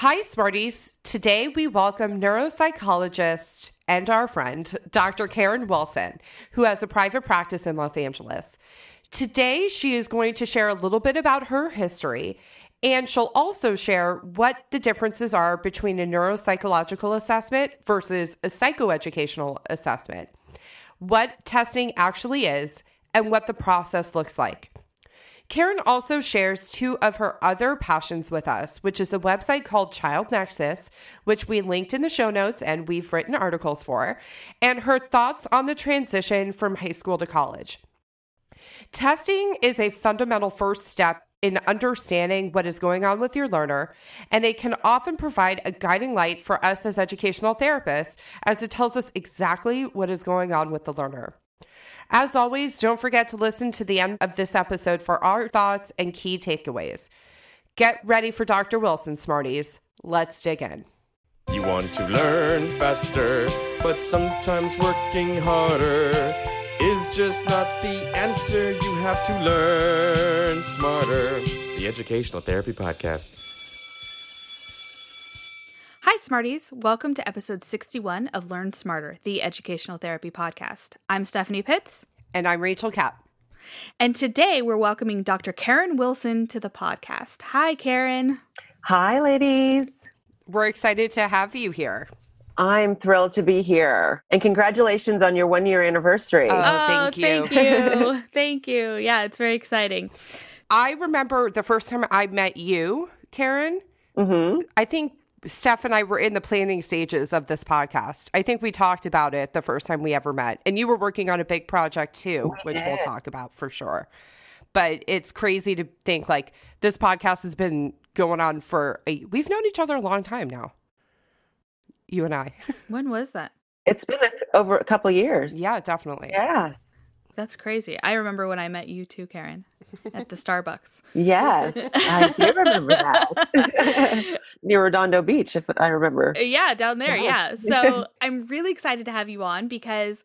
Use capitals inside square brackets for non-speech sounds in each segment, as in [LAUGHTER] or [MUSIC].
Hi, Smarties. Today we welcome neuropsychologist and our friend, Dr. Karen Wilson, who has a private practice in Los Angeles. Today, she is going to share a little bit about her history, and she'll also share what the differences are between a neuropsychological assessment versus a psychoeducational assessment, what testing actually is, and what the process looks like. Karen also shares two of her other passions with us, which is a website called Child Nexus, which we linked in the show notes and we've written articles for, and her thoughts on the transition from high school to college. Testing is a fundamental first step in understanding what is going on with your learner, and it can often provide a guiding light for us as educational therapists as it tells us exactly what is going on with the learner. As always, don't forget to listen to the end of this episode for our thoughts and key takeaways. Get ready for Dr. Wilson, Smarties. Let's dig in. You want to learn faster, but sometimes working harder is just not the answer. You have to learn smarter. The Educational Therapy Podcast. Hi, Smarties. Welcome to episode 61 of Learn Smarter, the Educational Therapy Podcast. I'm Stephanie Pitts. And I'm Rachel Kapp. And today we're welcoming Dr. Karen Wilson to the podcast. Hi, Karen. Hi, ladies. We're excited to have you here. I'm thrilled to be here. And congratulations on your one year anniversary. Oh, thank you. Thank you. [LAUGHS] thank you. Yeah, it's very exciting. I remember the first time I met you, Karen. hmm I think Steph and I were in the planning stages of this podcast. I think we talked about it the first time we ever met. And you were working on a big project too, We which we'll talk about for sure. But it's crazy to think like this podcast has been going on for a, we've known each other a long time now. You and I. [LAUGHS] When was that? It's been a, over a couple years. yeah, definitely. Yes. That's crazy. I remember when I met you too, Karen, at the [LAUGHS] Starbucks. Yes. I do remember that. [LAUGHS] Near Redondo Beach, if I remember. Uh, yeah, down there. Yeah. Yeah. So [LAUGHS] I'm really excited to have you on because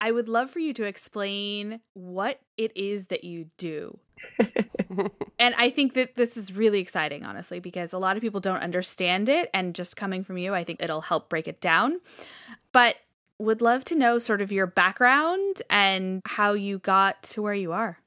I would love for you to explain what it is that you do. and I think that this is really exciting, honestly, because a lot of people don't understand it. And just coming from you, I think it'll help break it down. But would love to know sort of your background and how you got to where you are.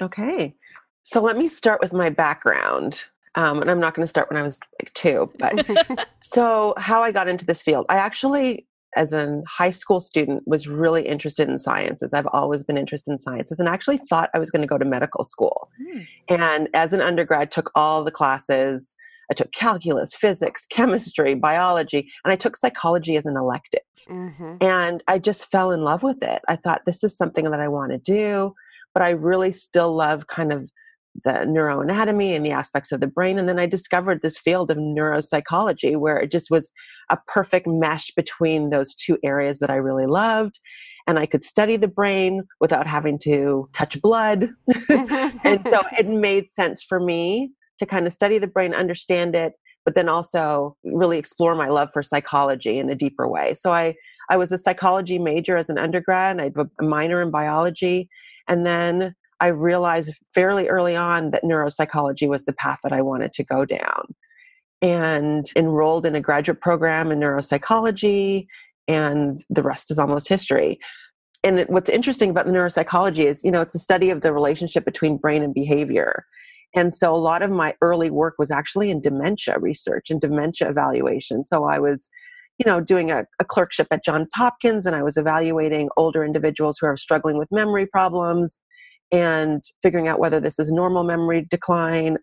Okay. So let me start with my background. Um, and I'm not going to start when I was like two, but [LAUGHS] so how I got into this field. I actually, as a high school student, was really interested in sciences. I've always been interested in sciences and actually thought I was going to go to medical school. Hmm. And as an undergrad, took all the classes. I took calculus, physics, chemistry, biology, and I took psychology as an elective. hmm And I just fell in love with it. I thought this is something that I want to do, but I really still love kind of the neuroanatomy and the aspects of the brain. And then I discovered this field of neuropsychology where it just was a perfect mesh between those two areas that I really loved. And I could study the brain without having to touch blood. [LAUGHS] and so [LAUGHS] it made sense for me to kind of study the brain, understand it, but then also really explore my love for psychology in a deeper way. So I I was a psychology major as an undergrad, I had a minor in biology, and then I realized fairly early on that neuropsychology was the path that I wanted to go down, and enrolled in a graduate program in neuropsychology, and the rest is almost history. And what's interesting about neuropsychology is, you know, it's a study of the relationship between brain and behavior. And so a lot of my early work was actually in dementia research and dementia evaluation. So I was, you know, doing a, a clerkship at Johns Hopkins and I was evaluating older individuals who are struggling with memory problems and figuring out whether this is normal memory decline,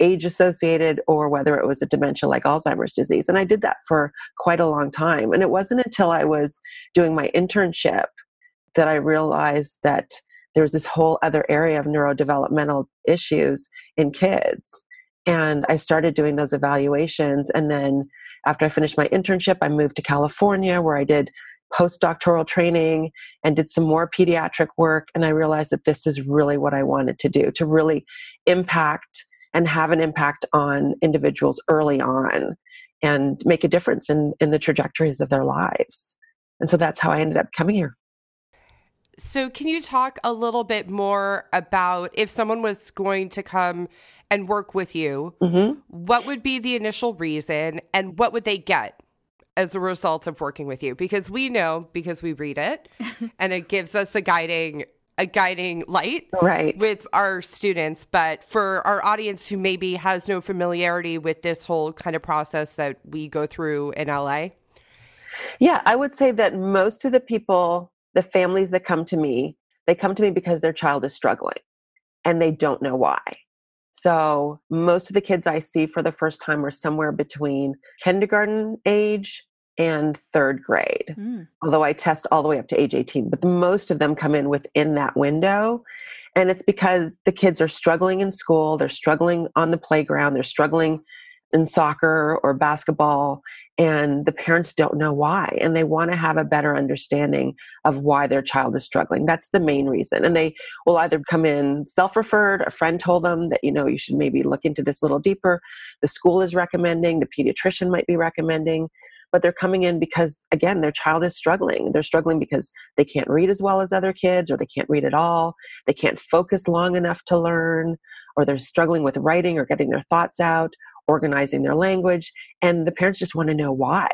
age associated, or whether it was a dementia like Alzheimer's disease. And I did that for quite a long time. And it wasn't until I was doing my internship that I realized that there was this whole other area of neurodevelopmental issues in kids. And I started doing those evaluations. And then after I finished my internship, I moved to California where I did postdoctoral training and did some more pediatric work. And I realized that this is really what I wanted to do to really impact and have an impact on individuals early on and make a difference in, in the trajectories of their lives. And so that's how I ended up coming here. So, can you talk a little bit more about if someone was going to come and work with you, Mm-hmm. what would be the initial reason and what would they get as a result of working with you? Because we know because we read it [LAUGHS] and it gives us a guiding a guiding light Right. with our students, but for our audience who maybe has no familiarity with this whole kind of process that we go through in LA. Yeah, I would say that most of the people, the families that come to me, they come to me because their child is struggling and they don't know why. So, most of the kids I see for the first time are somewhere between kindergarten age and third grade, Mm. although I test all the way up to age 18. But the most of them come in within that window. And it's because the kids are struggling in school, they're struggling on the playground, they're struggling in soccer or basketball, and the parents don't know why. And they want to have a better understanding of why their child is struggling. That's the main reason. And they will either come in self referred, a friend told them that, you know, you should maybe look into this a little deeper. The school is recommending, the pediatrician might be recommending. But they're coming in because, again, their child is struggling. They're struggling because they can't read as well as other kids, or they can't read at all. They can't focus long enough to learn, or they're struggling with writing or getting their thoughts out, organizing their language. And the parents just want to know why.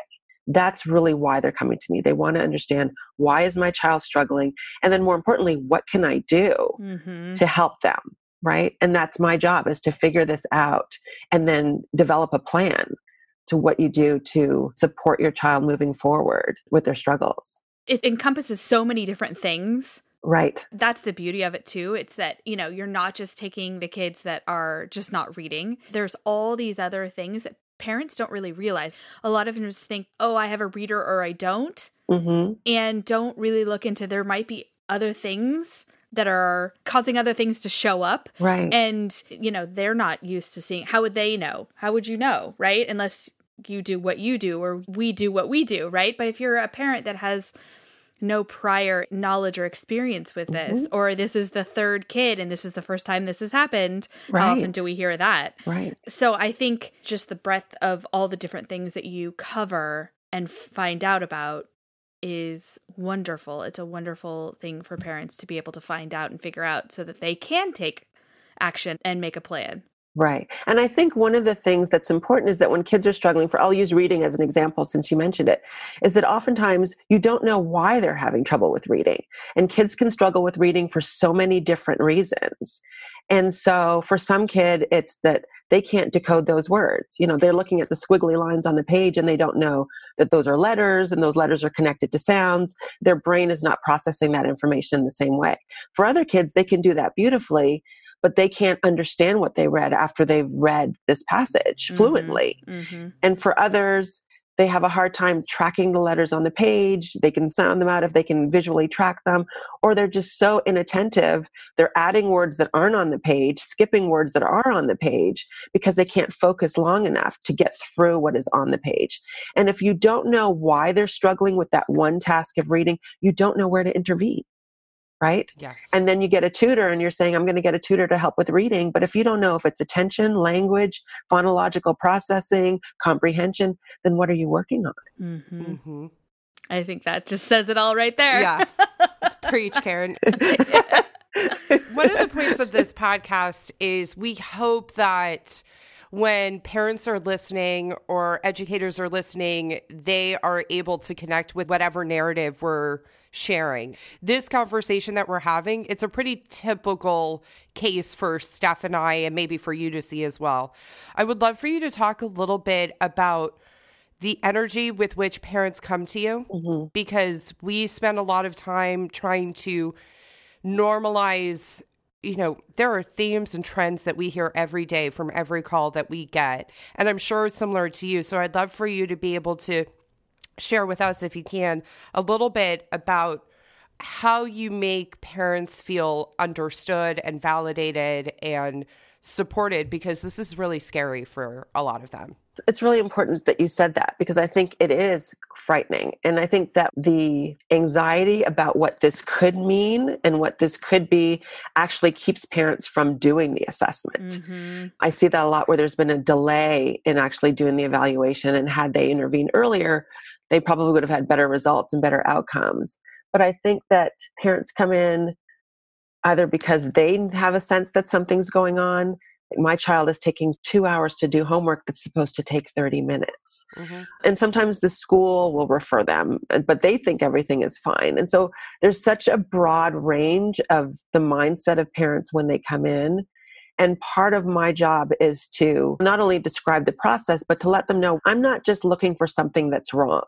That's really why they're coming to me. They want to understand why is my child struggling? And then more importantly, what can I do? hmm to help them right and that's my job is to figure this out and then develop a plan to what you do to support your child moving forward with their struggles It encompasses so many different things. Right That's the beauty of it too. It's that, you know, you're not just taking the kids that are just not reading. There's all these other things that parents don't really realize. A lot of them just think, "Oh, I have a reader or I don't." hmm and don't really look into there might be other things that are causing other things to show up right and you know they're not used to seeing how would they know how would you know right unless you do what you do or we do what we do right but if you're a parent that has no prior knowledge or experience with this mm-hmm. or this is the third kid and this is the first time this has happened how often do we hear that right so I think just the breadth of all the different things that you cover and find out about is wonderful. It's a wonderful thing for parents to be able to find out and figure out so that they can take action and make a plan. Right. And I think one of the things that's important is that when kids are struggling for, I'll use reading as an example since you mentioned it, is that oftentimes you don't know why they're having trouble with reading. And kids can struggle with reading for so many different reasons. And so for some kid, it's that they can't decode those words. You know, they're looking at the squiggly lines on the page and they don't know that those are letters and those letters are connected to sounds. Their brain is not processing that information in the same way. For other kids, they can do that beautifully but they can't understand what they read after they've read this passage Mhm. fluently. Mm-hmm. And for others, they have a hard time tracking the letters on the page. They can sound them out if they can visually track them, or they're just so inattentive. They're adding words that aren't on the page, skipping words that are on the page because they can't focus long enough to get through what is on the page. And if you don't know why they're struggling with that one task of reading, you don't know where to intervene, right? Yes. and then you get a tutor and you're saying i'm going to get a tutor to help with reading but if you don't know if it's attention language phonological processing comprehension then what are you working on Mm-hmm. hmm I think that just says it all right there. Yeah. [LAUGHS] Preach, Karen. [LAUGHS] One of the points of this podcast is we hope that when parents are listening or educators are listening, they are able to connect with whatever narrative we're sharing. This conversation that we're having, it's a pretty typical case for Steph and I, and maybe for you to see as well. I would love for you to talk a little bit about the energy with which parents come to you Mhm. because we spend a lot of time trying to normalize you know there are themes and trends that we hear every day from every call that we get and i'm sure it's similar to you. So i'd love for you to be able to share with us if you can a little bit about how you make parents feel understood and validated and supported because this is really scary for a lot of them it's really important that you said that because I think it is frightening. And I think that the anxiety about what this could mean and what this could be actually keeps parents from doing the assessment. Mm-hmm. I see that a lot where there's been a delay in actually doing the evaluation. And had they intervened earlier, they probably would have had better results and better outcomes. but I think that parents come in either because they have a sense that something's going on. My child is taking two hours to do homework that's supposed to take 30 minutes. Mm-hmm. And sometimes the school will refer them, but they think everything is fine. And so there's such a broad range of the mindset of parents when they come in and part of my job is to not only describe the process, but to let them know I'm not just looking for something that's wrong.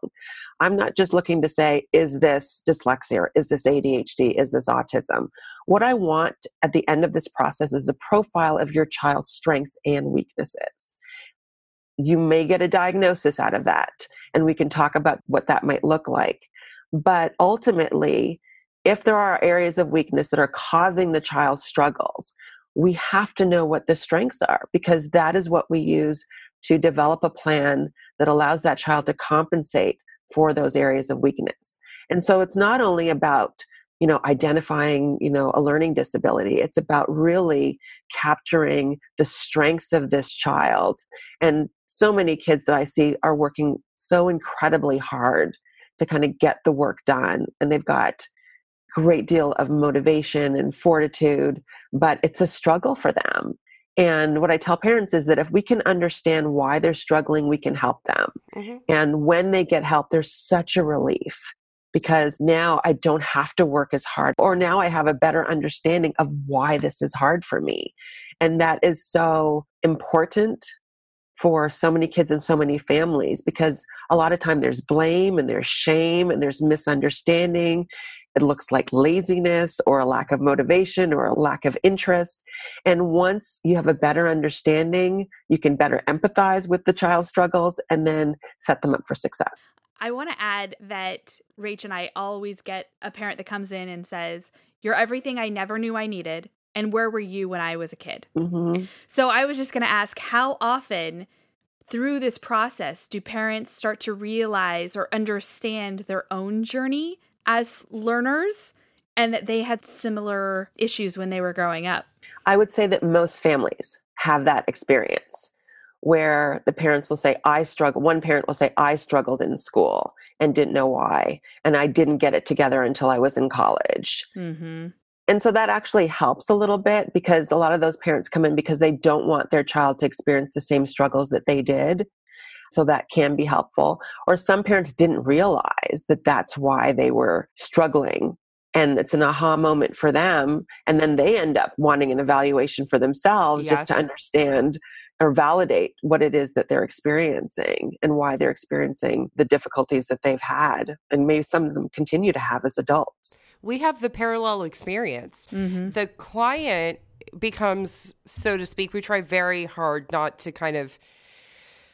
I'm not just looking to say, is this dyslexia? Is this ADHD? Is this autism? What I want at the end of this process is a profile of your child's strengths and weaknesses. You may get a diagnosis out of that, and we can talk about what that might look like. But ultimately, if there are areas of weakness that are causing the child's struggles, we have to know what the strengths are because that is what we use to develop a plan that allows that child to compensate for those areas of weakness. And so it's not only about you know identifying you know a learning disability it's about really capturing the strengths of this child and so many kids that i see are working so incredibly hard to kind of get the work done and they've got a great deal of motivation and fortitude, but it's a struggle for them. And what I tell parents is that if we can understand why they're struggling, we can help them. Mm-hmm. And when they get help, there's such a relief because now I don't have to work as hard, or now I have a better understanding of why this is hard for me. And that is so important for so many kids and so many families because a lot of time there's blame and there's shame and there's misunderstanding it looks like laziness or a lack of motivation or a lack of interest. And once you have a better understanding, you can better empathize with the child's struggles and then set them up for success. I want to add that Rach and I always get a parent that comes in and says, You're everything I never knew I needed. And where were you when I was a kid? Mm-hmm. So I was just going to ask how often through this process do parents start to realize or understand their own journey as learners and that they had similar issues when they were growing up? I would say that most families have that experience where the parents will say, I struggle. One parent will say, I struggled in school and didn't know why. And I didn't get it together until I was in college. Mm-hmm. And so that actually helps a little bit because a lot of those parents come in because they don't want their child to experience the same struggles that they did. So that can be helpful. Or some parents didn't realize that that's why they were struggling. And it's an aha moment for them. And then they end up wanting an evaluation for themselves yes. just to understand or validate what it is that they're experiencing and why they're experiencing the difficulties that they've had. And maybe some of them continue to have as adults. We have the parallel experience. Mm-hmm. The client becomes, so to speak, we try very hard not to kind of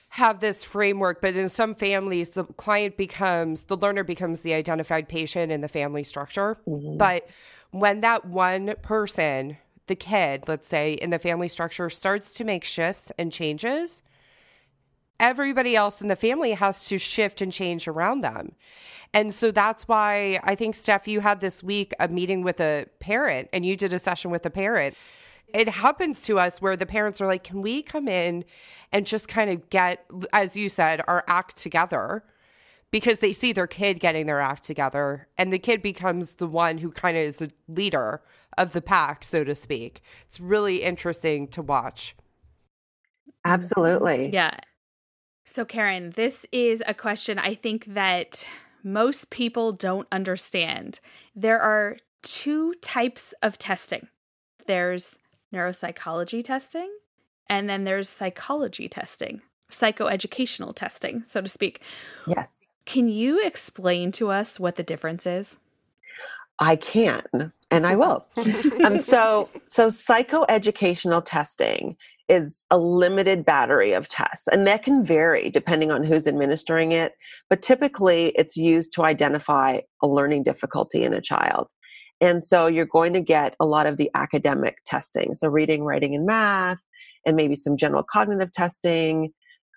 have this framework, but in some families, the client becomes the learner becomes the identified patient in the family structure. Mm-hmm. But when that one person, the kid, let's say, in the family structure starts to make shifts and changes, everybody else in the family has to shift and change around them. And so that's why I think, Steph, you had this week a meeting with a parent and you did a session with a parent it happens to us where the parents are like, can we come in and just kind of get, as you said, our act together? Because they see their kid getting their act together, and the kid becomes the one who kind of is a leader of the pack, so to speak. It's really interesting to watch. Absolutely. Yeah. So, Karen, this is a question I think that most people don't understand. There are two types of testing there's neuropsychology testing, and then there's psychology testing, psychoeducational testing, so to speak. Yes. Can you explain to us what the difference is? I can, and I will. [LAUGHS] um, so, so psychoeducational testing is a limited battery of tests, and that can vary depending on who's administering it. But typically, it's used to identify a learning difficulty in a child. And so you're going to get a lot of the academic testing. So reading, writing, and math, and maybe some general cognitive testing.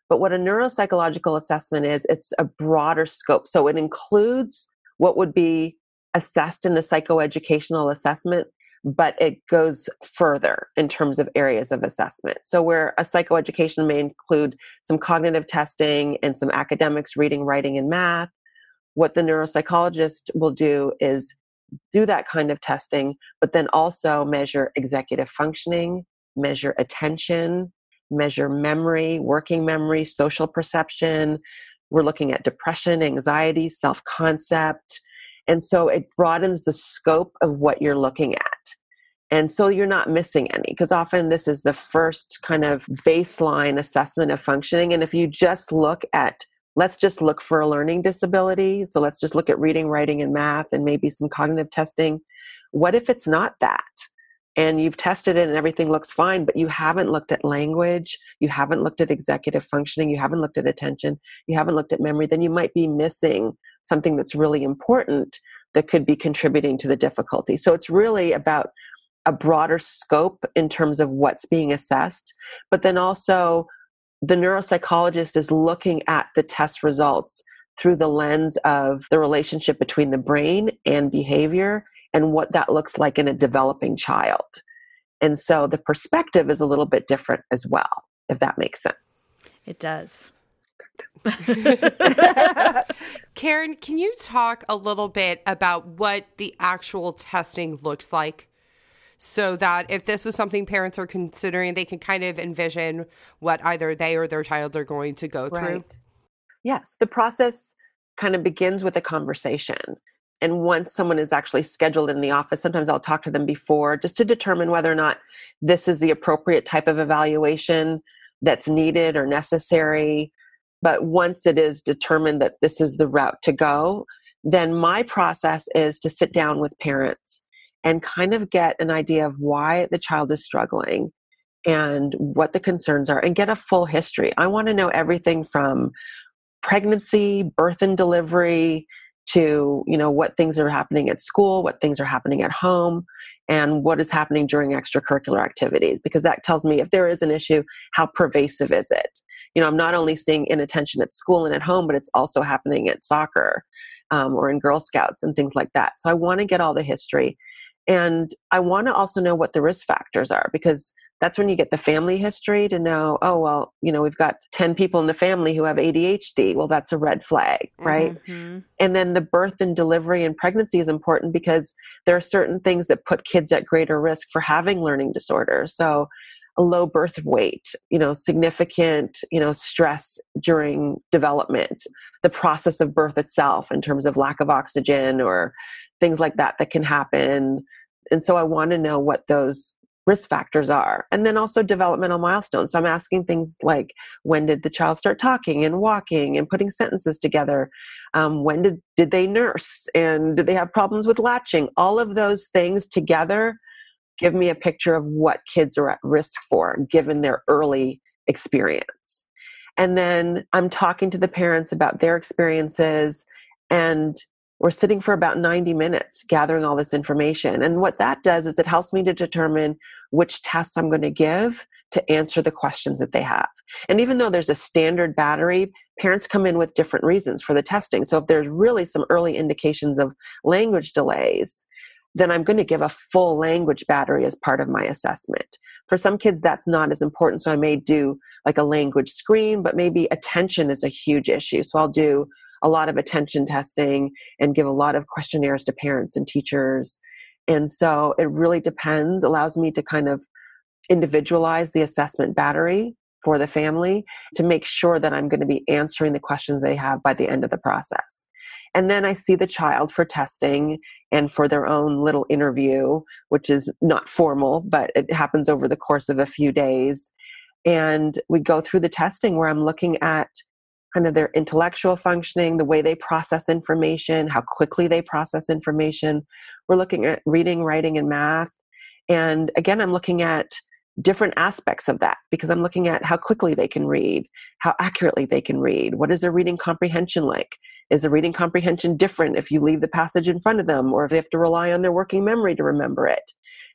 But what a neuropsychological assessment is, it's a broader scope. So it includes what would be assessed in the psychoeducational assessment, but it goes further in terms of areas of assessment. So, where a psychoeducation may include some cognitive testing and some academics, reading, writing, and math, what the neuropsychologist will do is do that kind of testing, but then also measure executive functioning, measure attention, measure memory, working memory, social perception. We're looking at depression, anxiety, self concept. And so it broadens the scope of what you're looking at. And so you're not missing any because often this is the first kind of baseline assessment of functioning. And if you just look at, let's just look for a learning disability. So let's just look at reading, writing, and math and maybe some cognitive testing. What if it's not that? And you've tested it and everything looks fine, but you haven't looked at language, you haven't looked at executive functioning, you haven't looked at attention, you haven't looked at memory, then you might be missing something that's really important that could be contributing to the difficulty. So it's really about a broader scope in terms of what's being assessed, but then also the neuropsychologist is looking at the test results through the lens of the relationship between the brain and behavior and what that looks like in a developing child. And so the perspective is a little bit different as well, if that makes sense. It does. [LAUGHS] Karen, can you talk a little bit about what the actual testing looks like? So that if this is something parents are considering, they can kind of envision what either they or their child are going to go through. Yes, the process kind of begins with a conversation. And once someone is actually scheduled in the office, sometimes I'll talk to them before just to determine whether or not this is the appropriate type of evaluation that's needed or necessary. But once it is determined that this is the route to go, then my process is to sit down with parents and kind of get an idea of why the child is struggling and what the concerns are and get a full history. I want to know everything from pregnancy, birth and delivery, to you know what things are happening at school what things are happening at home and what is happening during extracurricular activities because that tells me if there is an issue how pervasive is it? You know i'm not only seeing inattention at school and at home but it's also happening at soccer um, or in girl scouts and things like that. So i want to get all the history and i want to also know what the risk factors are because that's when you get the family history to know, oh, well, you know, we've got 10 people in the family who have ADHD. Well, that's a red flag, right? Mm-hmm. And then the birth and delivery and pregnancy is important because there are certain things that put kids at greater risk for having learning disorders. So, a low birth weight, you know, significant, you know, stress during development, the process of birth itself in terms of lack of oxygen or things like that that can happen. And so I want to know what those risk factors are and then also developmental milestones. So i'm asking things like when did the child start talking and walking and putting sentences together? Um, when did, did they nurse and did they have problems with latching? All of those things together give me a picture of what kids are at risk for given their early experience. And then i'm talking to the parents about their experiences and we're sitting for about 90 minutes gathering all this information. And what that does is it helps me to determine which tests I'm going to give to answer the questions that they have. And even though there's a standard battery, parents come in with different reasons for the testing. So if there's really some early indications of language delays, then I'm going to give a full language battery as part of my assessment. For some kids, that's not as important. So I may do like a language screen, but maybe attention is a huge issue. So I'll do a lot of attention testing and give a lot of questionnaires to parents and teachers. And so it really depends, allows me to kind of individualize the assessment battery for the family to make sure that I'm going to be answering the questions they have by the end of the process. And then I see the child for testing and for their own little interview, which is not formal, but it happens over the course of a few days. And we go through the testing where I'm looking at kind of their intellectual functioning, the way they process information, how quickly they process information. We're looking at reading, writing, and math. And again, I'm looking at different aspects of that because I'm looking at how quickly they can read, how accurately they can read, what is their reading comprehension like? Is the reading comprehension different if you leave the passage in front of them or if they have to rely on their working memory to remember it?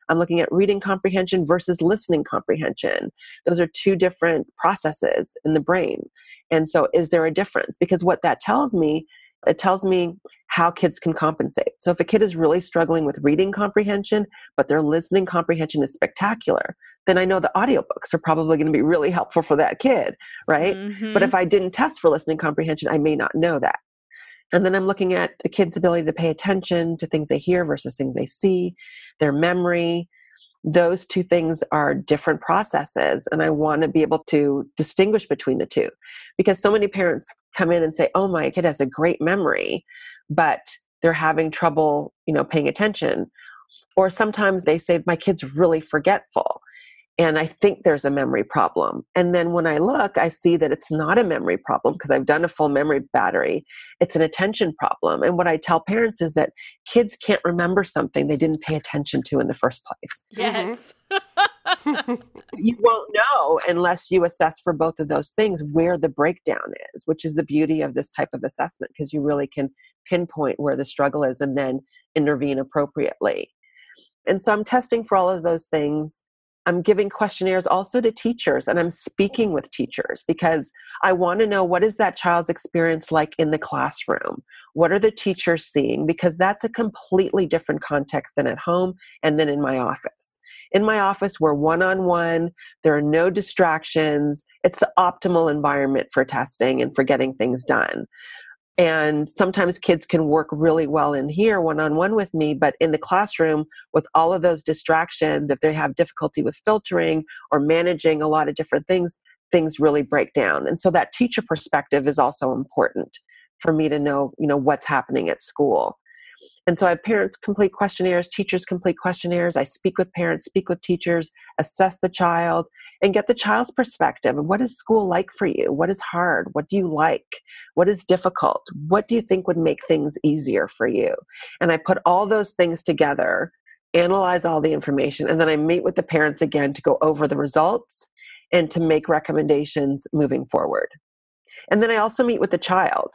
I'm looking at reading comprehension versus listening comprehension. Those are two different processes in the brain. And so, is there a difference? Because what that tells me, it tells me how kids can compensate. So, if a kid is really struggling with reading comprehension, but their listening comprehension is spectacular, then I know the audiobooks are probably going to be really helpful for that kid, right? Mm-hmm. But if I didn't test for listening comprehension, I may not know that. And then I'm looking at the kid's ability to pay attention to things they hear versus things they see, their memory. Those two things are different processes. And I want to be able to distinguish between the two because so many parents come in and say, Oh, my kid has a great memory, but they're having trouble, you know, paying attention. Or sometimes they say, My kid's really forgetful and I think there's a memory problem. And then when I look, I see that it's not a memory problem because I've done a full memory battery. It's an attention problem. And what I tell parents is that kids can't remember something they didn't pay attention to in the first place. Mm-hmm. Yes. [LAUGHS] you won't know unless you assess for both of those things where the breakdown is, which is the beauty of this type of assessment because you really can pinpoint where the struggle is and then intervene appropriately. And so I'm testing for all of those things I'm giving questionnaires also to teachers and I'm speaking with teachers because I want to know what is that child's experience like in the classroom? What are the teachers seeing? Because that's a completely different context than at home and then in my office. In my office, we're one on one, there are no distractions. It's the optimal environment for testing and for getting things done. And sometimes kids can work really well in here one on one with me, but in the classroom, with all of those distractions, if they have difficulty with filtering or managing a lot of different things, things really break down. And so that teacher perspective is also important for me to know, you know, what's happening at school. And so I have parents complete questionnaires, teachers complete questionnaires. I speak with parents, speak with teachers, assess the child, and get the child's perspective. And what is school like for you? What is hard? What do you like? What is difficult? What do you think would make things easier for you? And I put all those things together, analyze all the information, and then I meet with the parents again to go over the results and to make recommendations moving forward. And then I also meet with the child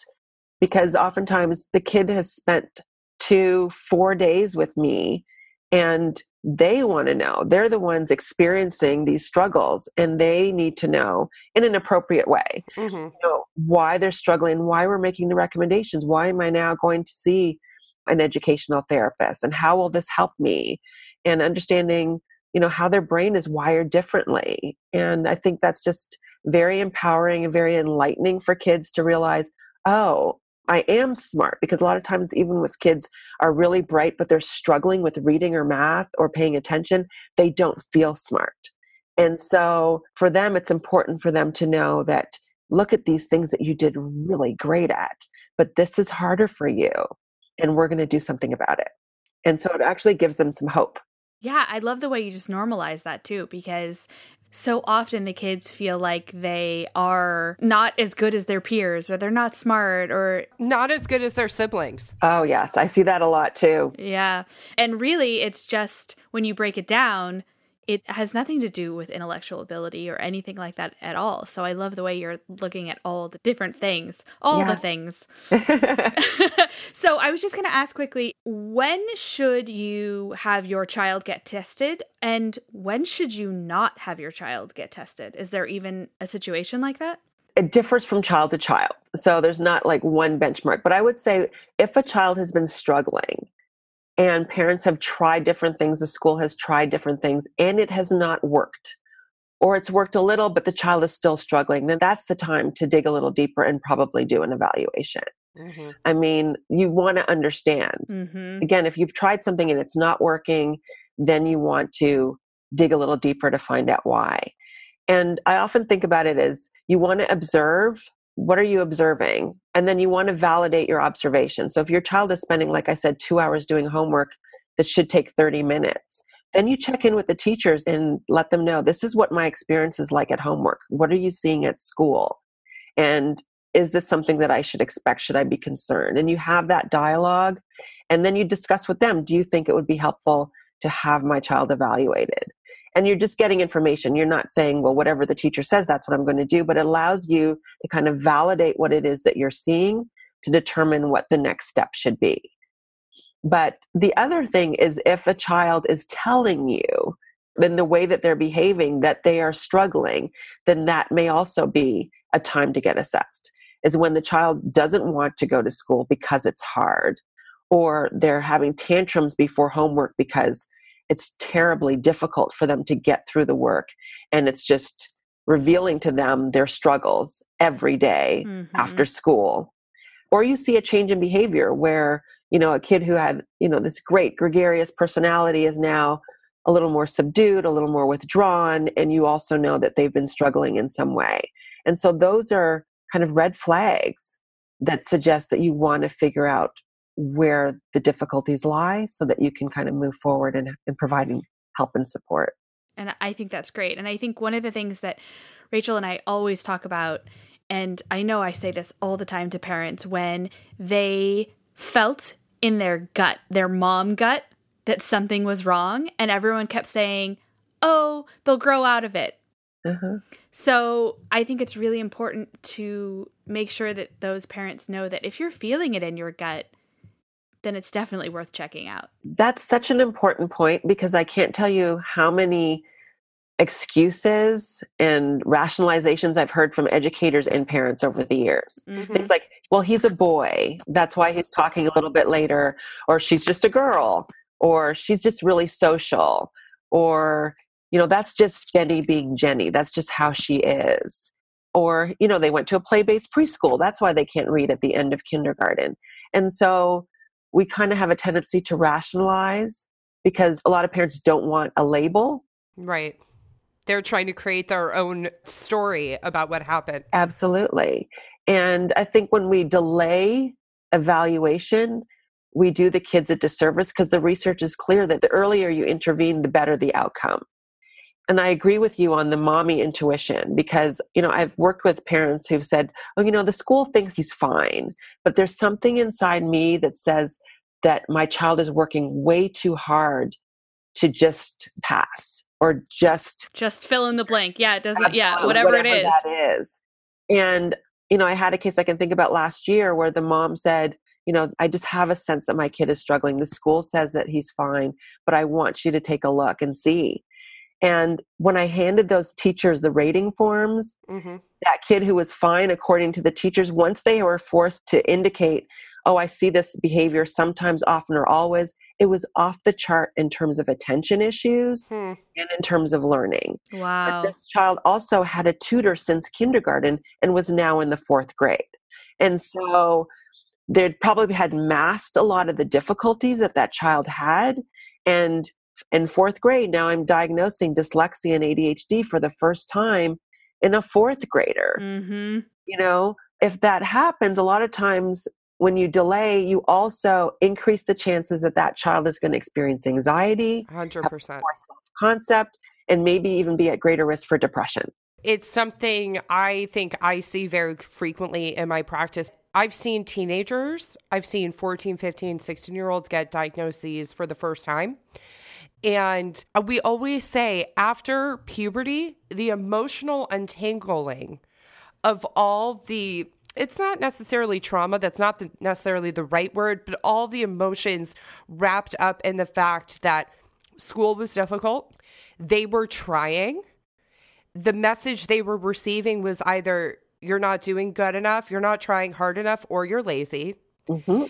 because oftentimes the kid has spent two, four days with me and they want to know. They're the ones experiencing these struggles and they need to know in an appropriate way. Mm-hmm. you know, why they're struggling why we're making the recommendations why am i now going to see an educational therapist and how will this help me? And understanding you know how their brain is wired differently. And i think that's just very empowering and very enlightening for kids to realize oh I am smart because a lot of times, even with kids are really bright, but they're struggling with reading or math or paying attention, they don't feel smart. And so for them, it's important for them to know that look at these things that you did really great at, but this is harder for you, and we're going to do something about it. And so it actually gives them some hope. Yeah, I love the way you just normalize that too, because so often the kids feel like they are not as good as their peers or they're not smart or not as good as their siblings. Oh, yes. I see that a lot too. Yeah. And really, it's just when you break it down, it has nothing to do with intellectual ability or anything like that at all. So I love the way you're looking at all the different things, all yeah. the things. [LAUGHS] [LAUGHS] so I was just going to ask quickly when should you have your child get tested and when should you not have your child get tested? Is there even a situation like that? It differs from child to child. So there's not like one benchmark, but I would say if a child has been struggling and parents have tried different things the school has tried different things and it has not worked or it's worked a little but the child is still struggling then that's the time to dig a little deeper and probably do an evaluation mm-hmm. i mean you want to understand mm-hmm. again if you've tried something and it's not working then you want to dig a little deeper to find out why and i often think about it as you want to observe what are you observing? And then you want to validate your observation. So if your child is spending like i said two hours doing homework that should take 30 minutes then you check in with the teachers and let them know this is what my experience is like at homework. What are you seeing at school? And is this something that i should expect? Should i be concerned? And you have that dialogue and then you discuss with them do you think it would be helpful to have my child evaluated and you're just getting information. You're not saying, well, whatever the teacher says, that's what I'm going to do, but it allows you to kind of validate what it is that you're seeing to determine what the next step should be. But the other thing is if a child is telling you, then the way that they're behaving, that they are struggling, then that may also be a time to get assessed. Is when the child doesn't want to go to school because it's hard, or they're having tantrums before homework because it's terribly difficult for them to get through the work and it's just revealing to them their struggles every day mm-hmm. after school or you see a change in behavior where you know a kid who had you know this great gregarious personality is now a little more subdued a little more withdrawn and you also know that they've been struggling in some way and so those are kind of red flags that suggest that you want to figure out where the difficulties lie so that you can kind of move forward in, in providing help and support and i think that's great and i think one of the things that rachel and i always talk about and I know I say this all the time to parents when they felt in their gut, their mom gut, that something was wrong, and everyone kept saying, Oh, they'll grow out of it. Uh-huh. So I think it's really important to make sure that those parents know that if you're feeling it in your gut, then it's definitely worth checking out. That's such an important point because I can't tell you how many excuses and rationalizations I've heard from educators and parents over the years. Mm-hmm. It's like, well, he's a boy. That's why he's talking a little bit later. Or she's just a girl. Or she's just really social. Or, you know, that's just Jenny being Jenny. That's just how she is. Or, you know, they went to a play based preschool. That's why they can't read at the end of kindergarten. And so we kind of have a tendency to rationalize because a lot of parents don't want a label. Right they're trying to create their own story about what happened. Absolutely. And I think when we delay evaluation, we do the kids a disservice because the research is clear that the earlier you intervene, the better the outcome. And I agree with you on the mommy intuition because, you know, I've worked with parents who've said, oh, you know, the school thinks he's fine, but there's something inside me that says that my child is working way too hard to just pass or just just fill in the blank. Yeah, it doesn't. Yeah, whatever, whatever, it is. That is. And you know, I had a case I can think about last year where the mom said, you know, I just have a sense that my kid is struggling. The school says that he's fine, but I want you to take a look and see. And when I handed those teachers the rating forms, mm-hmm. that kid who was fine according to the teachers, once they were forced to indicate, oh, I see this behavior sometimes, often, or always, it was off the chart in terms of attention issues hmm. and in terms of learning. Wow. But this child also had a tutor since kindergarten and was now in the fourth grade. And so they'd probably had masked a lot of the difficulties that that child had. And in fourth grade, now I'm diagnosing dyslexia and ADHD for the first time in a fourth grader. Mm-hmm. You know, if that happens, a lot of times when you delay, you also increase the chances that that child is going to experience anxiety, 100%. Self-concept, and maybe even be at greater risk for depression. It's something I think I see very frequently in my practice. I've seen teenagers, I've seen 14, 15, 16 year olds get diagnoses for the first time. And we always say after puberty, the emotional untangling of all the it's not necessarily trauma that's not the, necessarily the right word but all the emotions wrapped up in the fact that school was difficult they were trying the message they were receiving was either you're not doing good enough you're not trying hard enough or you're lazy mm-hmm.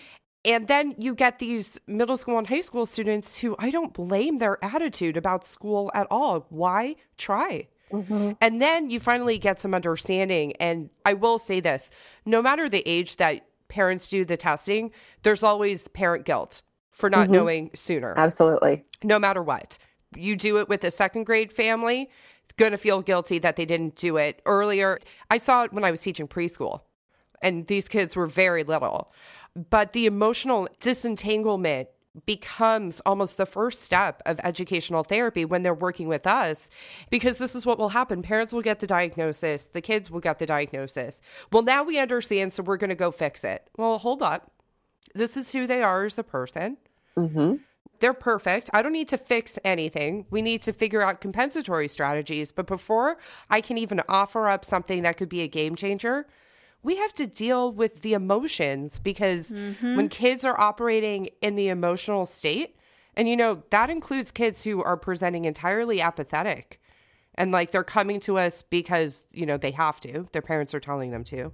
And then you get these middle school and high school students who i don't blame their attitude about school at all why try Mm-hmm. And then you finally get some understanding. And I will say this no matter the age that parents do the testing, there's always parent guilt for not mm-hmm. knowing sooner. Absolutely. No matter what. You do it with a second grade family, going to feel guilty that they didn't do it earlier. I saw it when I was teaching preschool, and these kids were very little. But the emotional disentanglement becomes almost the first step of educational therapy when they're working with us because this is what will happen. Parents will get the diagnosis the kids will get the diagnosis. Well now we understand so we're going to go fix it. Well hold up. This is who they are as a person. Mm-hmm. they're perfect. I don't need to fix anything. We need to figure out compensatory strategies. But before i can even offer up something that could be a game changer we have to deal with the emotions because mm-hmm. when kids are operating in the emotional state, and you know, that includes kids who are presenting entirely apathetic and like they're coming to us because, you know, they have to, their parents are telling them to.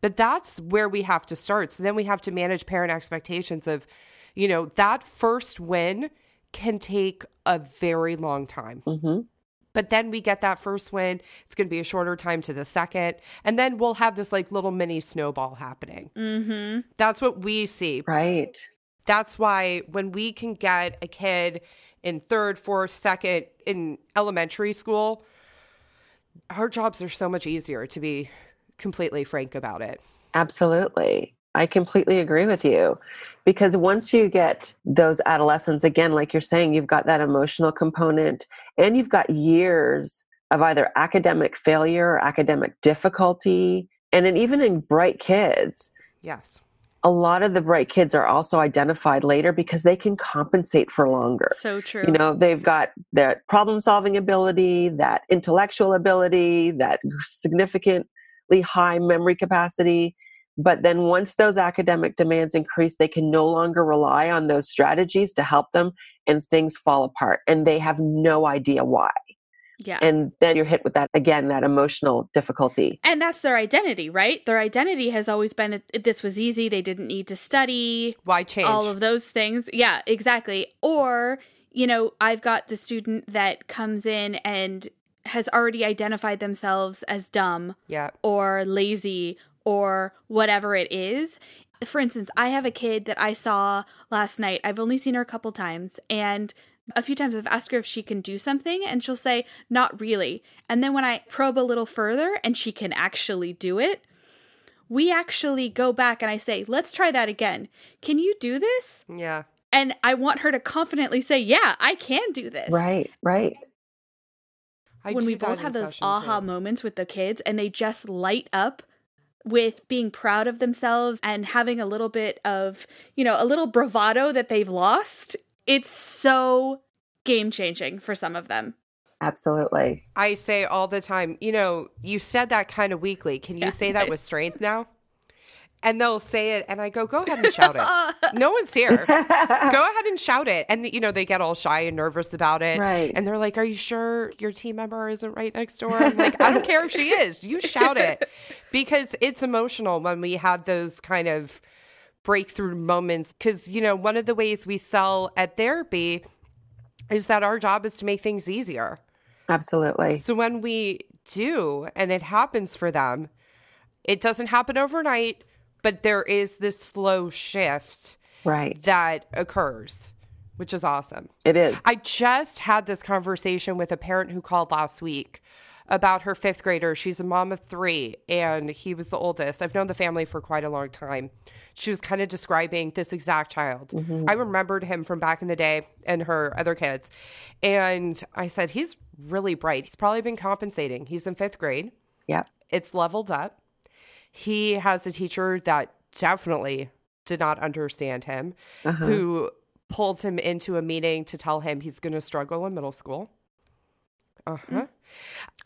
But that's where we have to start. So then we have to manage parent expectations of, you know, that first win can take a very long time. Mm-hmm. But then we get that first win. It's going to be a shorter time to the second. And then we'll have this like little mini snowball happening. Mm-hmm. That's what we see. Right. That's why when we can get a kid in third, fourth, second in elementary school, our jobs are so much easier to be completely frank about it. Absolutely. I completely agree with you. Because once you get those adolescents, again, like you're saying, you've got that emotional component and you've got years of either academic failure or academic difficulty. And then even in bright kids, Yes. a lot of the bright kids are also identified later because they can compensate for longer. So true. You know, they've got that problem solving ability, that intellectual ability, that significantly high memory capacity. But then once those academic demands increase, they can no longer rely on those strategies to help them and things fall apart and they have no idea why. yeah. And then you're hit with that again, that emotional difficulty. And that's their identity, right? Their identity has always been this was easy. They didn't need to study. Why change? all of those things. Yeah, exactly. Or, you know, I've got the student that comes in and has already identified themselves as dumb yeah. or lazy or whatever it is. For instance, I have a kid that I saw last night. I've only seen her a couple times and a few times I've asked her if she can do something and she'll say not really. And then when I probe a little further and she can actually do it, we actually go back and I say, "Let's try that again. Can you do this?" Yeah. And I want her to confidently say, "Yeah, I can do this." Right, right. I when we both have those aha too. moments with the kids and they just light up with being proud of themselves and having a little bit of, you know, a little bravado that they've lost, it's so game changing for some of them. Absolutely. I say all the time, you know, you said that kind of weakly. Can you Yeah, say that right. [LAUGHS] with strength now? And they'll say it, and I go, go ahead and shout it. [LAUGHS] no one's here. [LAUGHS] Go ahead and shout it. And, you know, they get all shy and nervous about it. Right. And they're like, Are you sure your team member isn't right next door? I'm like, I don't care if she is. You shout it [LAUGHS] because it's emotional when we have those kind of breakthrough moments. Because, you know, one of the ways we sell ed therapy is that our job is to make things easier. Absolutely. So when we do, and it happens for them, it doesn't happen overnight, but there is this slow shift Right. that occurs, which is awesome. It is. I just had this conversation with a parent who called last week about her fifth grader. She's a mom of three, and he was the oldest. I've known the family for quite a long time. She was kind of describing this exact child. Mm-hmm. I remembered him from back in the day and her other kids. And I said, He's really bright. He's probably been compensating. He's in fifth grade, Yep. it's leveled up. He has a teacher that definitely did not understand him Uh-huh. who pulls him into a meeting to tell him he's going to struggle in middle school. Uh huh.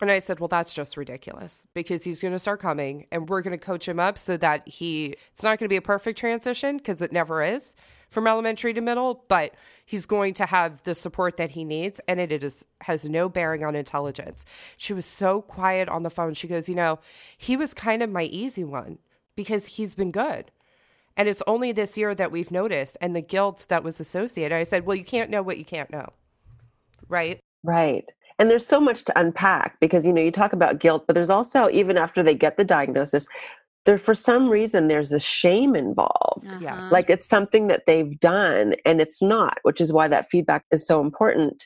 And I said, well, that's just ridiculous because he's going to start coming and we're going to coach him up so that he, it's not going to be a perfect transition because it never is from elementary to middle, but he's going to have the support that he needs and it is has no bearing on intelligence. She was so quiet on the phone. She goes, you know, he was kind of my easy one because he's been good. And it's only this year that we've noticed and the guilt that was associated. I said, well, you can't know what you can't know. Right? Right. And there's so much to unpack because you know you talk about guilt, but there's also even after they get the diagnosis, there for some reason there's a shame involved. Uh-huh. Yes. Like it's something that they've done and it's not, which is why that feedback is so important.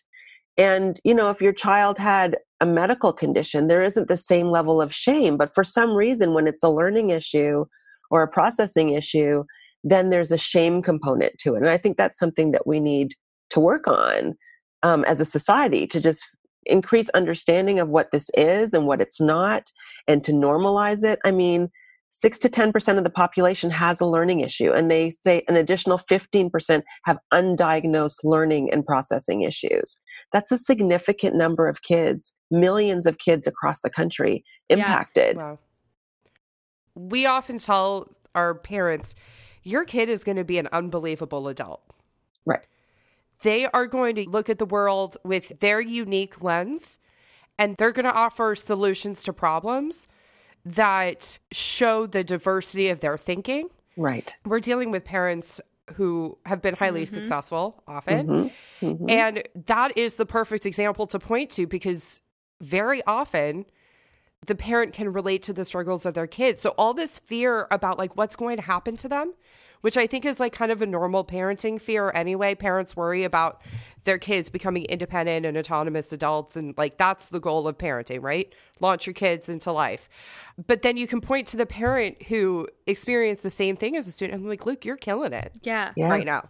And you know, if your child had a medical condition, there isn't the same level of shame, but for some reason when it's a learning issue or a processing issue, then there's a shame component to it. And I think that's something that we need to work on um, as a society to just increase understanding of what this is and what it's not and to normalize it. I mean, six to 10% of the population has a learning issue, and they say an additional 15% have undiagnosed learning and processing issues. That's a significant number of kids, millions of kids across the country Yeah. impacted. Wow. We often tell our parents, your kid is going to be an unbelievable adult. Right. They are going to look at the world with their unique lens and they're going to offer solutions to problems that show the diversity of their thinking. Right. We're dealing with parents who have been highly successful often. Mhm. Mhm. And that is the perfect example to point to because very often the parent can relate to the struggles of their kids. So all this fear about like what's going to happen to them, which I think is like kind of a normal parenting fear anyway. Parents worry about their kids becoming independent and autonomous adults and like that's the goal of parenting, right? Launch your kids into life. But then you can point to the parent who experienced the same thing as a student and like, "Look, you're killing it." Yeah. Yeah. Right now.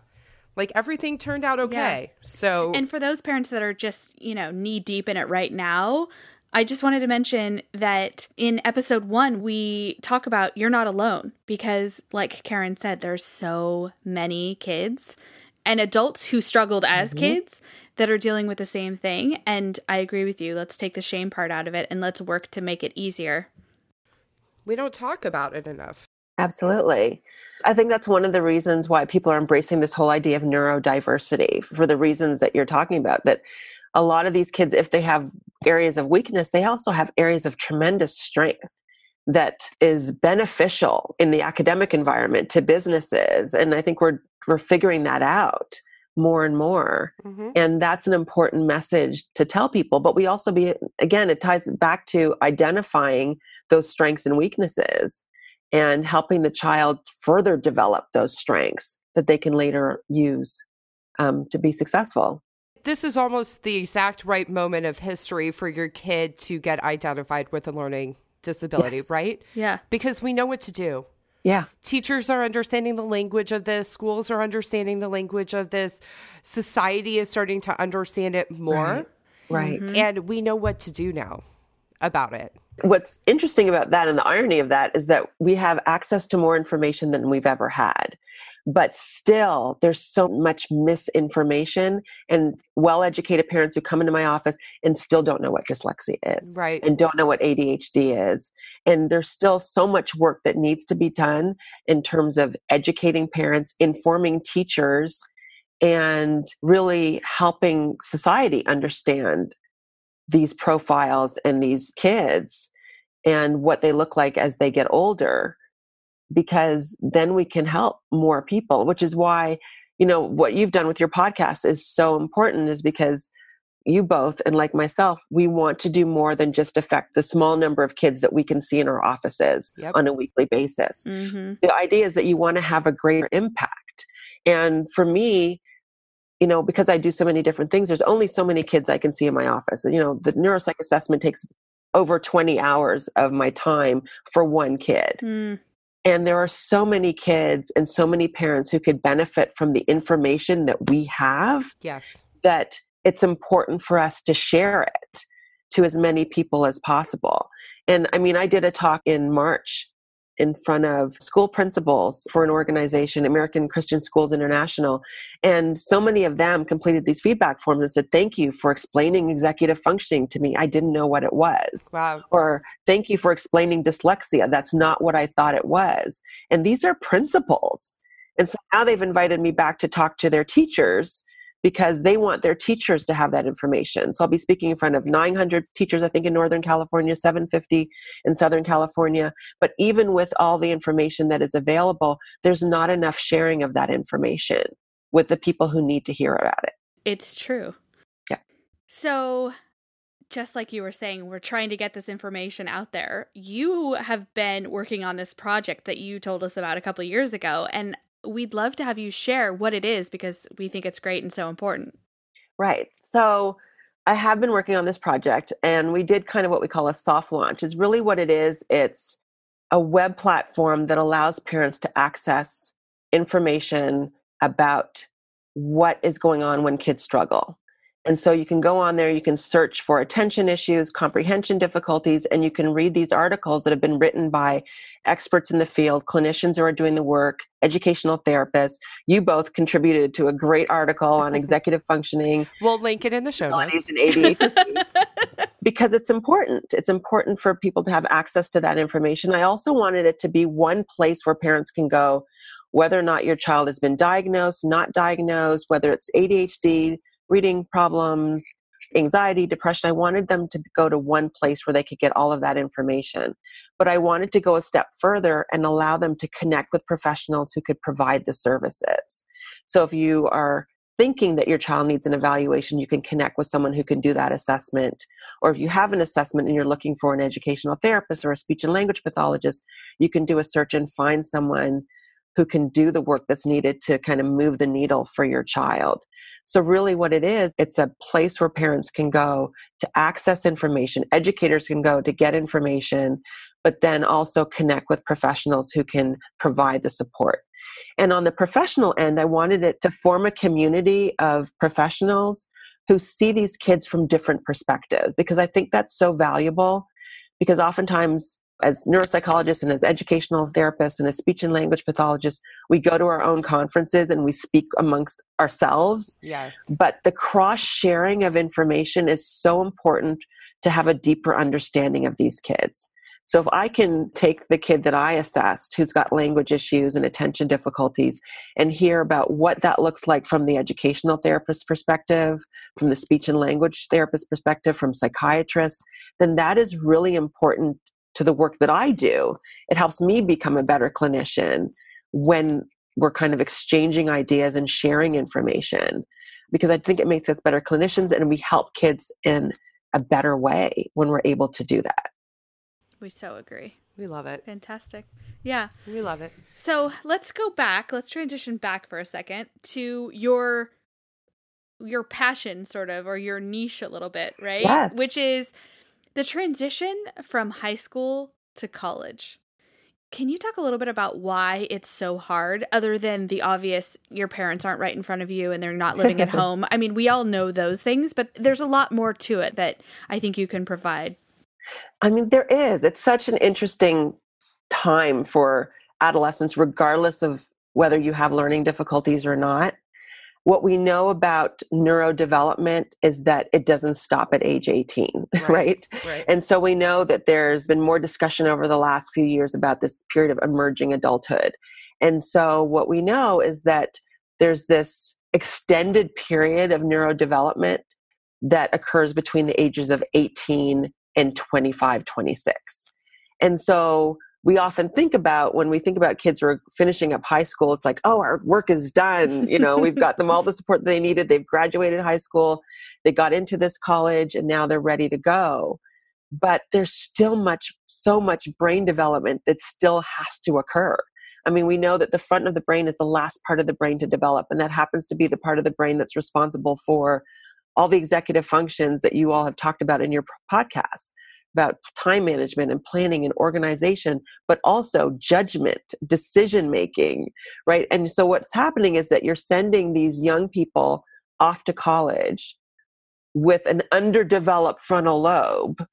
Like everything turned out okay. So And for those parents that are just, you know, knee deep in it right now, I just wanted to mention that in episode one, we talk about you're not alone because, like Karen said, there's so many kids and adults who struggled as mm-hmm. kids that are dealing with the same thing. And I agree with you. Let's take the shame part out of it and let's work to make it easier. we don't talk about it enough. Absolutely. I think that's one of the reasons why people are embracing this whole idea of neurodiversity for the reasons that you're talking about. That a lot of these kids, if they have areas of weakness, they also have areas of tremendous strength that is beneficial in the academic environment to businesses. And I think we're we're figuring that out more and more. Mhm. And that's an important message to tell people. But we also be again, it ties back to identifying those strengths and weaknesses and helping the child further develop those strengths that they can later use um, to be successful. This is almost the exact right moment of history for your kid to get identified with a learning disability, Yes. right? Yeah. Because we know what to do. Yeah. Teachers are understanding the language of this, schools are understanding the language of this, society is starting to understand it more, Right. Right. Mm-hmm. and we know what to do now about it. What's interesting about that and the irony of that is that we have access to more information than we've ever had. But still, there's so much misinformation and well educated parents who come into my office and still don't know what dyslexia is. Right. and don't know what ADHD is. And there's still so much work that needs to be done in terms of educating parents, informing teachers, and really helping society understand these profiles and these kids and what they look like as they get older because then we can help more people which is why you know what you've done with your podcast is so important is because you both and like myself we want to do more than just affect the small number of kids that we can see in our offices Yep. on a weekly basis Mm-hmm. the idea is that you want to have a greater impact and for me you know because i do so many different things there's only so many kids i can see in my office you know the neuropsych assessment takes over 20 hours of my time for one kid Mm. And there are so many kids and so many parents who could benefit from the information that we have Yes. that it's important for us to share it to as many people as possible. And I mean, I did a talk in March in front of school principals for an organization, American Christian Schools International. And so many of them completed these feedback forms and said, Thank you for explaining executive functioning to me. I didn't know what it was Wow. or thank you for explaining dyslexia. That's not what I thought it was. And these are principals. And so now they've invited me back to talk to their teachers because they want their teachers to have that information. So I'll be speaking in front of 900 teachers, I think, in Northern California, 750 in Southern California. But even with all the information that is available, there's not enough sharing of that information with the people who need to hear about it. It's true. Yeah. So, just like you were saying, we're trying to get this information out there. You have been working on this project that you told us about a couple of years ago, and we'd love to have you share what it is because we think it's great and so important. Right. So I have been working on this project and we did kind of what we call a soft launch. Is really what it is. It's a web platform that allows parents to access information about what is going on when kids struggle. And so you can go on there, you can search for attention issues, comprehension difficulties, and you can read these articles that have been written by experts in the field, clinicians who are doing the work, educational therapists. You both contributed to a great article on [LAUGHS] executive functioning We'll link it in the show notes. disabilities and ADHD [LAUGHS] because it's important. It's important for people to have access to that information. I also wanted it to be one place where parents can go, whether or not your child has been diagnosed, not diagnosed, whether it's ADHD, reading problems, anxiety, depression. I wanted them to go to one place where they could get all of that information. But I wanted to go a step further and allow them to connect with professionals who could provide the services. So if you are thinking that your child needs an evaluation, you can connect with someone who can do that assessment. Or if you have an assessment and you're looking for an educational therapist or a speech and language pathologist, you can do a search and find someone who can do the work that's needed to kind of move the needle for your child. So, really, what it is, it's a place where parents can go to access information, educators can go to get information, but then also connect with professionals who can provide the support. And on the professional end, I wanted it to form a community of professionals who see these kids from different perspectives because I think that's so valuable. Because oftentimes, as neuropsychologists and as educational therapists and as speech and language pathologists, we go to our own conferences and we speak amongst ourselves. Yes. But the cross sharing of information is so important to have a deeper understanding of these kids. So if I can take the kid that I assessed who's got language issues and attention difficulties and hear about what that looks like from the educational therapist perspective, from the speech and language therapist perspective, from psychiatrists, then that is really important to the work that I do. It helps me become a better clinician when we're kind of exchanging ideas and sharing information because I think it makes us better clinicians and we help kids in a better way when we're able to do that. We so agree. We love it. Fantastic. Yeah. We love it. So let's go back. Let's transition back for a second to your your passion sort of or your niche a little bit, right? Yes. Which is the transition from high school to college. Can you talk a little bit about why it's so hard, other than the obvious your parents aren't right in front of you and they're not living at [LAUGHS] home? I mean, we all know those things, but there's a lot more to it that I think you can provide I mean, there is. It's such an interesting time for adolescents, regardless of whether you have learning difficulties or not. What we know about neurodevelopment is that it doesn't stop at age 18, [LAUGHS] right. right? Right. And so we know that there's been more discussion over the last few years about this period of emerging adulthood. And so what we know is that there's this extended period of neurodevelopment that occurs between the ages of 18 and 25, 26. And so we often think about when we think about kids who are finishing up high school, it's like, oh, our work is done. You know, we've got them all the support they needed. They've graduated high school, they got into this college, and now they're ready to go. But there's still much, so much brain development that still has to occur. I mean, we know that the front of the brain is the last part of the brain to develop, and that happens to be the part of the brain that's responsible for all the executive functions that you all have talked about in your podcasts about time management and planning and organization, but also judgment, decision making, right? And so what's happening is that you're sending these young people off to college with an underdeveloped frontal lobe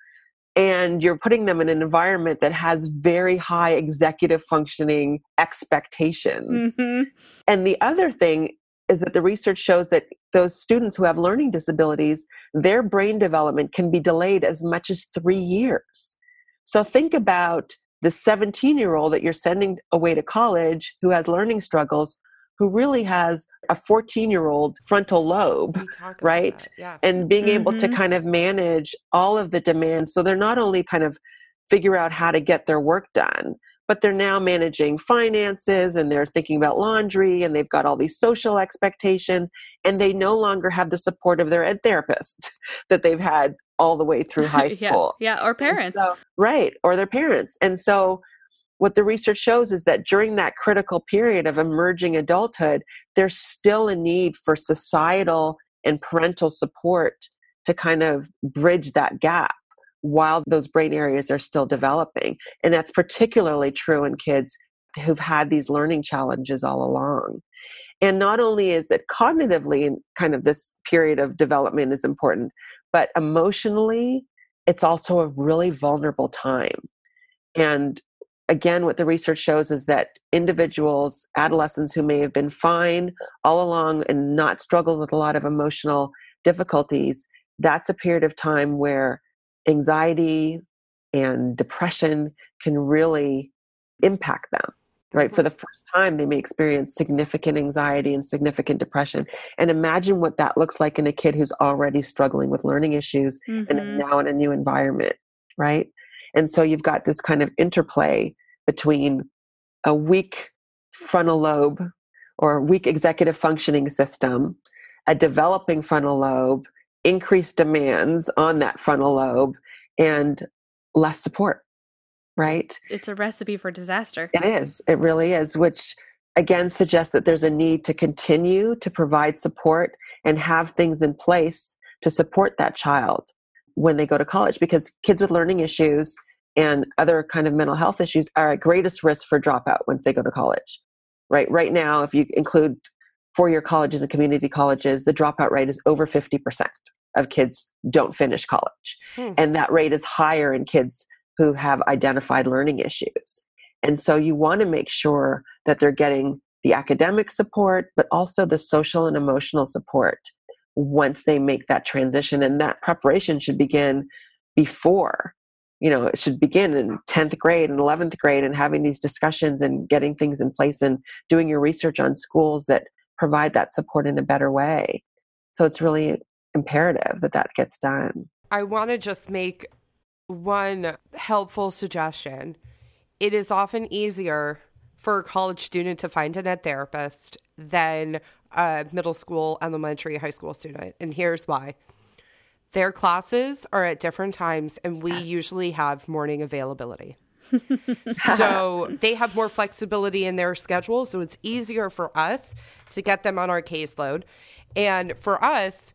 and you're putting them in an environment that has very high executive functioning expectations. Mm-hmm. And the other thing is that the research shows that those students who have learning disabilities, their brain development can be delayed as much as three years. So think about the 17 year old that you're sending away to college who has learning struggles, who really has a 14 year old frontal lobe, right? Yeah. And being mm-hmm. able to Mm-hmm. kind of manage all of the demands. So they're not only kind of figure out how to get their work done, but they're now managing finances and they're thinking about laundry and they've got all these social expectations and they no longer have the support of their ed therapist [LAUGHS] that they've had all the way through high [LAUGHS] school. yeah, yeah, or parents. So, right, or their parents. And so what the research shows is that during that critical period of emerging adulthood, there's still a need for societal and parental support to kind of bridge that gap while those brain areas are still developing. And that's particularly true in kids who've had these learning challenges all along. And not only is it cognitively kind of this period of development is important, but emotionally, it's also a really vulnerable time. And again, what the research shows is that individuals, adolescents who may have been fine all along and not struggled with a lot of emotional difficulties, that's a period of time where anxiety and depression can really impact them right? For the first time they may experience significant anxiety and significant depression and imagine what that looks like in a kid who's already struggling with learning issues Mhm. and now in a new environment right? And so you've got this kind of interplay between a weak frontal lobe or weak executive functioning system a developing frontal lobe, increased demands on that frontal lobe, and less support, right? It's a recipe for disaster. It is. It really is, which again suggests that there's a need to continue to provide support and have things in place to support that child when they go to college because kids with learning issues and other kind of mental health issues are at greatest risk for dropout once they go to college right right now if you include four-year colleges and community colleges the dropout rate is over 50% of kids don't finish college hmm. and that rate is higher in kids who have identified learning issues and so you want to make sure that they're getting the academic support, but also the social and emotional support once they make that transition. And that preparation should begin before. You know, it should begin in 10th grade and 11th grade and having these discussions and getting things in place and doing your research on schools that provide that support in a better way. So it's really imperative that that gets done. I want to just make one helpful suggestion it is often easier for a college student to find an ed therapist than a middle school, elementary, high school student. And here's why. Their classes are at different times, and we yes. usually have morning availability. [LAUGHS] so they have more flexibility in their schedule. So it's easier for us to get them on our caseload. And for us,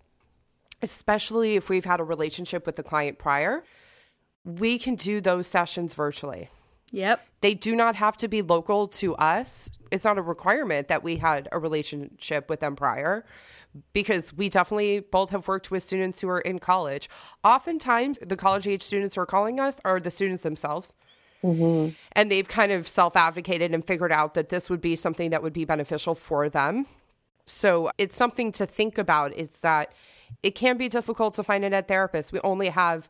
especially if we've had a relationship with the client prior, we can do those sessions virtually. Yep. They do not have to be local to us. It's not a requirement that we had a relationship with them prior because we definitely both have worked with students who are in college. Oftentimes, the college age students who are calling us are the students themselves. Mm-hmm. And they've kind of self advocated and figured out that this would be something that would be beneficial for them. So it's something to think about is that it can be difficult to find an ed therapist. We only have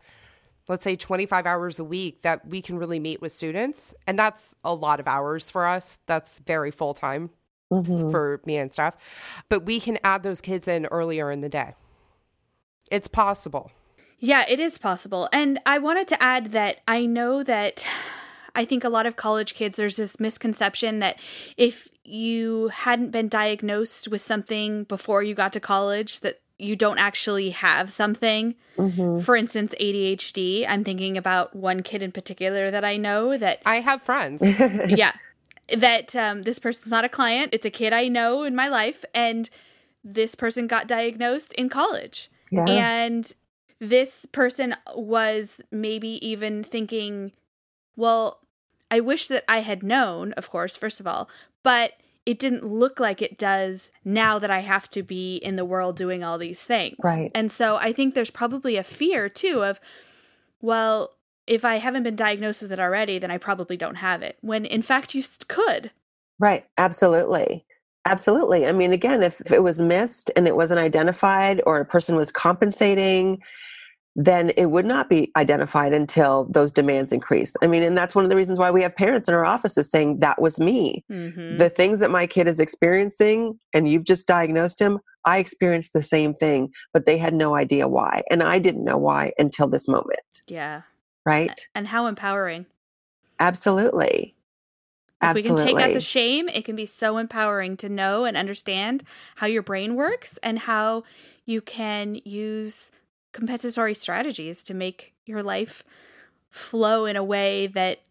let's say 25 hours a week that we can really meet with students. And that's a lot of hours for us. That's very full time mm-hmm. for me and staff. But we can add those kids in earlier in the day. It's possible. Yeah, it is possible. And I wanted to add that I know that I think a lot of college kids, there's this misconception that if you hadn't been diagnosed with something before you got to college, that you don't actually have something. Mm-hmm. For instance, ADHD. I'm thinking about one kid in particular that I know that I have friends. [LAUGHS] yeah. That um, this person's not a client, it's a kid I know in my life. And this person got diagnosed in college. Yeah. And this person was maybe even thinking, well, I wish that I had known, of course, first of all, but it didn't look like it does now that I have to be in the world doing all these things. Right. And so I think there's probably a fear too of, well, if I haven't been diagnosed with it already, then I probably don't have it. When in fact you could. Right. Absolutely. Absolutely. I mean, again, if, if it was missed and it wasn't identified or a person was compensating, then it would not be identified until those demands increase. I mean, and that's one of the reasons why we have parents in our offices saying, That was me. Mm-hmm. The things that my kid is experiencing, and you've just diagnosed him, I experienced the same thing, but they had no idea why. And I didn't know why until this moment. Yeah. Right? And how empowering. Absolutely. If Absolutely. we can take out the shame, it can be so empowering to know and understand how your brain works and how you can use compensatory strategies to make your life flow in a way that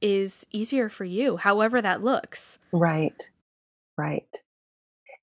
is easier for you, however that looks. Right. Right.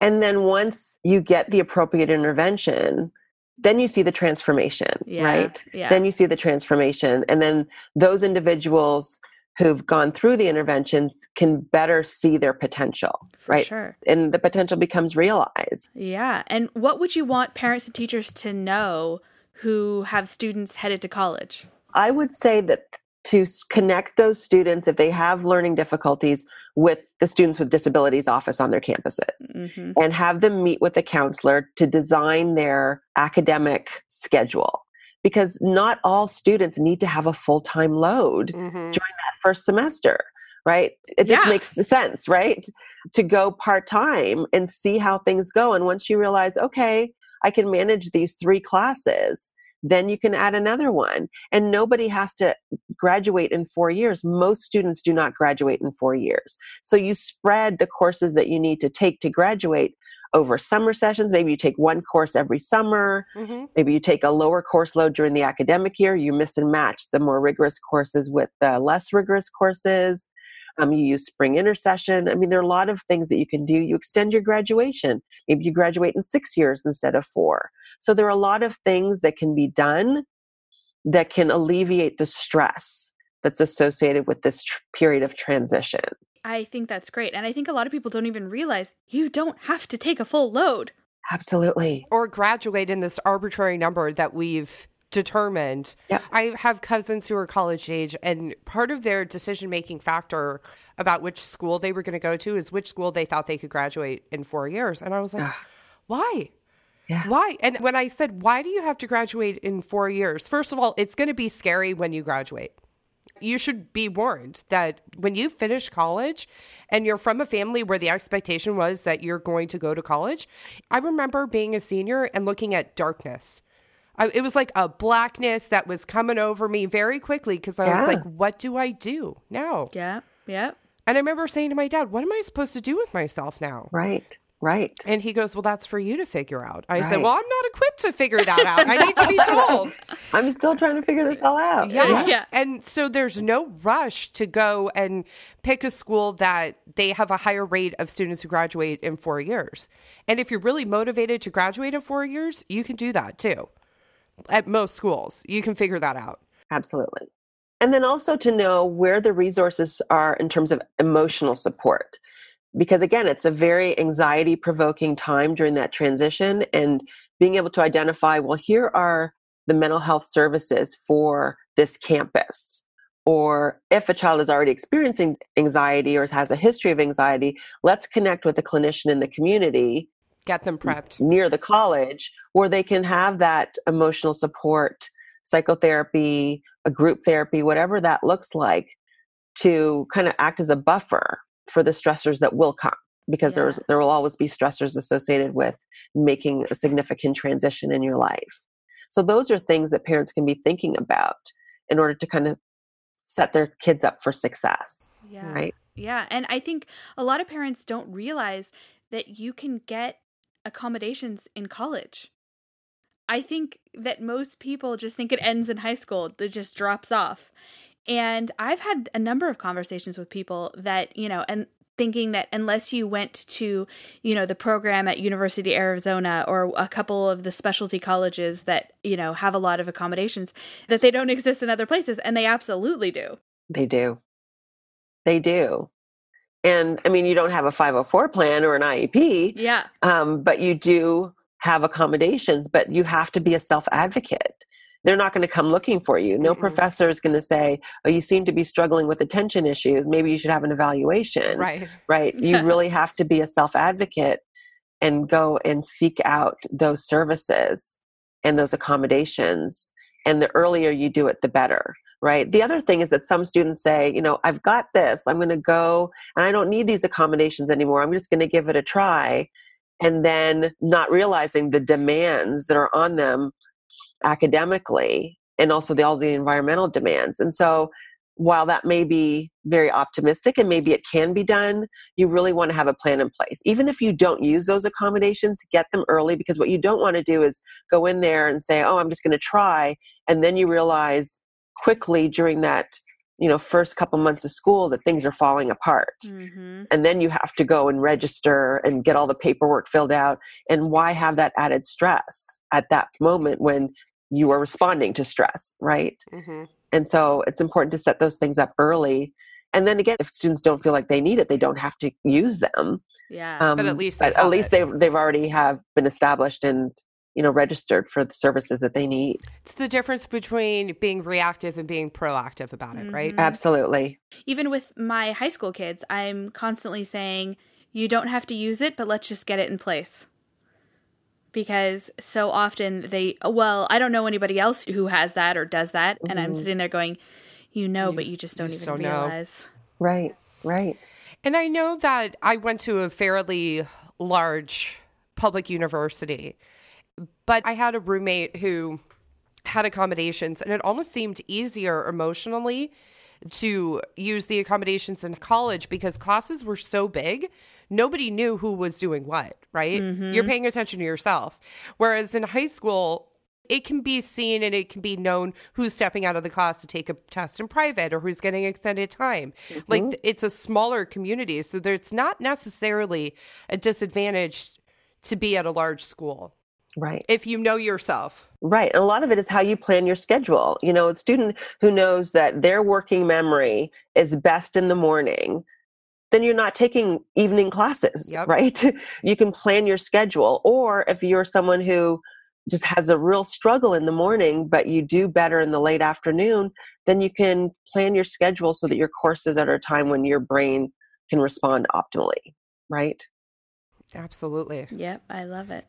And then once you get the appropriate intervention, then you see the transformation, yeah, right? Yeah. Then you see the transformation. And then those individuals who've gone through the interventions can better see their potential, For right? Sure. And the potential becomes realized. Yeah. And what would you want parents and teachers to know who have students headed to college? I would say that to connect those students, if they have learning difficulties, with the Students with Disabilities office on their campuses mm-hmm. and have them meet with a counselor to design their academic schedule. Because not all students need to have a full time load mm-hmm. during that first semester, right? It just yeah. makes sense, right? To go part time and see how things go. And once you realize, okay, I can manage these three classes. Then you can add another one. And nobody has to graduate in four years. Most students do not graduate in four years. So you spread the courses that you need to take to graduate over summer sessions. Maybe you take one course every summer. Mm-hmm. Maybe you take a lower course load during the academic year. You miss and match the more rigorous courses with the less rigorous courses. Um, you use spring intersession. I mean, there are a lot of things that you can do. You extend your graduation. Maybe you graduate in six years instead of four. So there are a lot of things that can be done that can alleviate the stress that's associated with this tr- period of transition. I think that's great. And I think a lot of people don't even realize you don't have to take a full load. Absolutely. Or graduate in this arbitrary number that we've determined. Yeah. I have cousins who are college age, and part of their decision making factor about which school they were going to go to is which school they thought they could graduate in four years. And I was like, Ugh. why? Yes. Why? And when I said, why do you have to graduate in four years? First of all, it's going to be scary when you graduate. You should be warned that when you finish college and you're from a family where the expectation was that you're going to go to college, I remember being a senior and looking at darkness. I, it was like a blackness that was coming over me very quickly because I Yeah. was like, what do I do now? Yeah. Yeah. And I remember saying to my dad, what am I supposed to do with myself now? Right. Right. And he goes, Well, that's for you to figure out. I said, Well, I'm not equipped to figure that out. I need to be [LAUGHS] told. I'm still trying to figure this all out. Yeah. Yeah. And so there's no rush to go and pick a school that they have a higher rate of students who graduate in four years. And if you're really motivated to graduate in four years, you can do that too. At most schools, you can figure that out. Absolutely. And then also to know where the resources are in terms of emotional support. Because again, it's a very anxiety provoking time during that transition. And being able to identify, well, here are the mental health services for this campus. Or if a child is already experiencing anxiety or has a history of anxiety, let's connect with a clinician in the community Get them prepped. near the college where they can have that emotional support, psychotherapy, a group therapy, whatever that looks like, to kind of act as a buffer for the stressors that will come because there's there will always be stressors associated with making a significant transition in your life. So those are things that parents can be thinking about in order to kind of set their kids up for success, Yeah. right? Yeah. And I think a lot of parents don't realize that you can get accommodations in college. I think that most people just think it ends in high school, it just drops off. And I've had a number of conversations with people that, you know, and thinking that unless you went to, you know, the program at University Arizona or a couple of the specialty colleges that, you know, have a lot of accommodations, that they don't [LAUGHS] exist in other places. And they absolutely do. They do. They do. And I mean, you don't have a 504 plan or an IEP, Yeah. um, but you do have accommodations, but you have to be a self advocate. They're not going to come looking for you. No Mm-mm. professor is going to say, Oh, you seem to be struggling with attention issues. Maybe you should have an evaluation. Right. Right. You [LAUGHS] really have to be a self advocate and go and seek out those services and those accommodations. And the earlier you do it, the better. Right. The other thing is that some students say, you know, I've got this. I'm going to go and I don't need these accommodations anymore. I'm just going to give it a try. And then not realizing the demands that are on them academically and also the, all the environmental demands. And so while that may be very optimistic and maybe it can be done, you really want to have a plan in place. Even if you don't use those accommodations, get them early because what you don't want to do is go in there and say, "Oh, I'm just going to try," and then you realize quickly during that, you know, first couple months of school that things are falling apart. Mm-hmm. And then you have to go and register and get all the paperwork filled out. And why have that added stress at that moment when you are responding to stress, right? hmm And so it's important to set those things up early. And then again, if students don't feel like they need it, they don't have to use them. Yeah. Um, But at least but at least it. they've they've already have been established and you know registered for the services that they need. It's the difference between being reactive and being proactive about it, right? Mhm. Absolutely. Even with my high school kids, I'm constantly saying, you don't have to use it, but let's just get it in place. Because so often they, well, I don't know anybody else who has that or does that. And I'm Mhm. sitting there going, you know, You- but you just don't you even so know. realize. Right. Right. And I know that I went to a fairly large public university, but I had a roommate who had accommodations, and it almost seemed easier emotionally to use the accommodations in college because classes were so big nobody knew who was doing what right? Mm-hmm. You're paying attention to yourself. Whereas in high school it can be seen and it can be known who's stepping out of the class to take a test in private or who's getting extended time. Mm-hmm. Like it's a smaller community, so there's not necessarily a disadvantage to be at a large school Right. if you know yourself. Right. And a lot of it is how you plan your schedule. You know, a student who knows that their working memory is best in the morning, then you're not taking evening classes, Yep. right? [LAUGHS] you can plan your schedule. Or if you're someone who just has a real struggle in the morning, but you do better in the late afternoon, then you can plan your schedule so that your courses are at a time when your brain can respond optimally, right? Absolutely. Yep, I love it.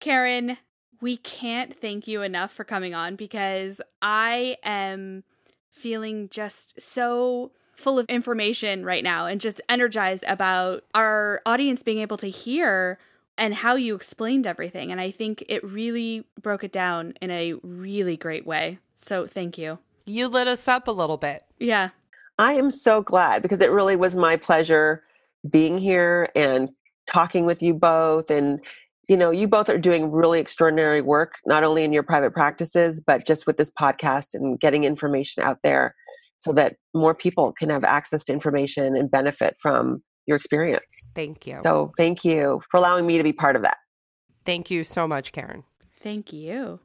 Karen, we can't thank you enough for coming on because I am feeling just so full of information right now and just energized about our audience being able to hear and how you explained everything. And I think it really broke it down in a really great way. So thank you. You lit us up a little bit. Yeah. I am so glad because it really was my pleasure being here and talking with you both. And, you know, you both are doing really extraordinary work, not only in your private practices, but just with this podcast and getting information out there so that more people can have access to information and benefit from your experience. Thank you. So thank you for allowing me to be part of that. Thank you so much, Karen. Thank you.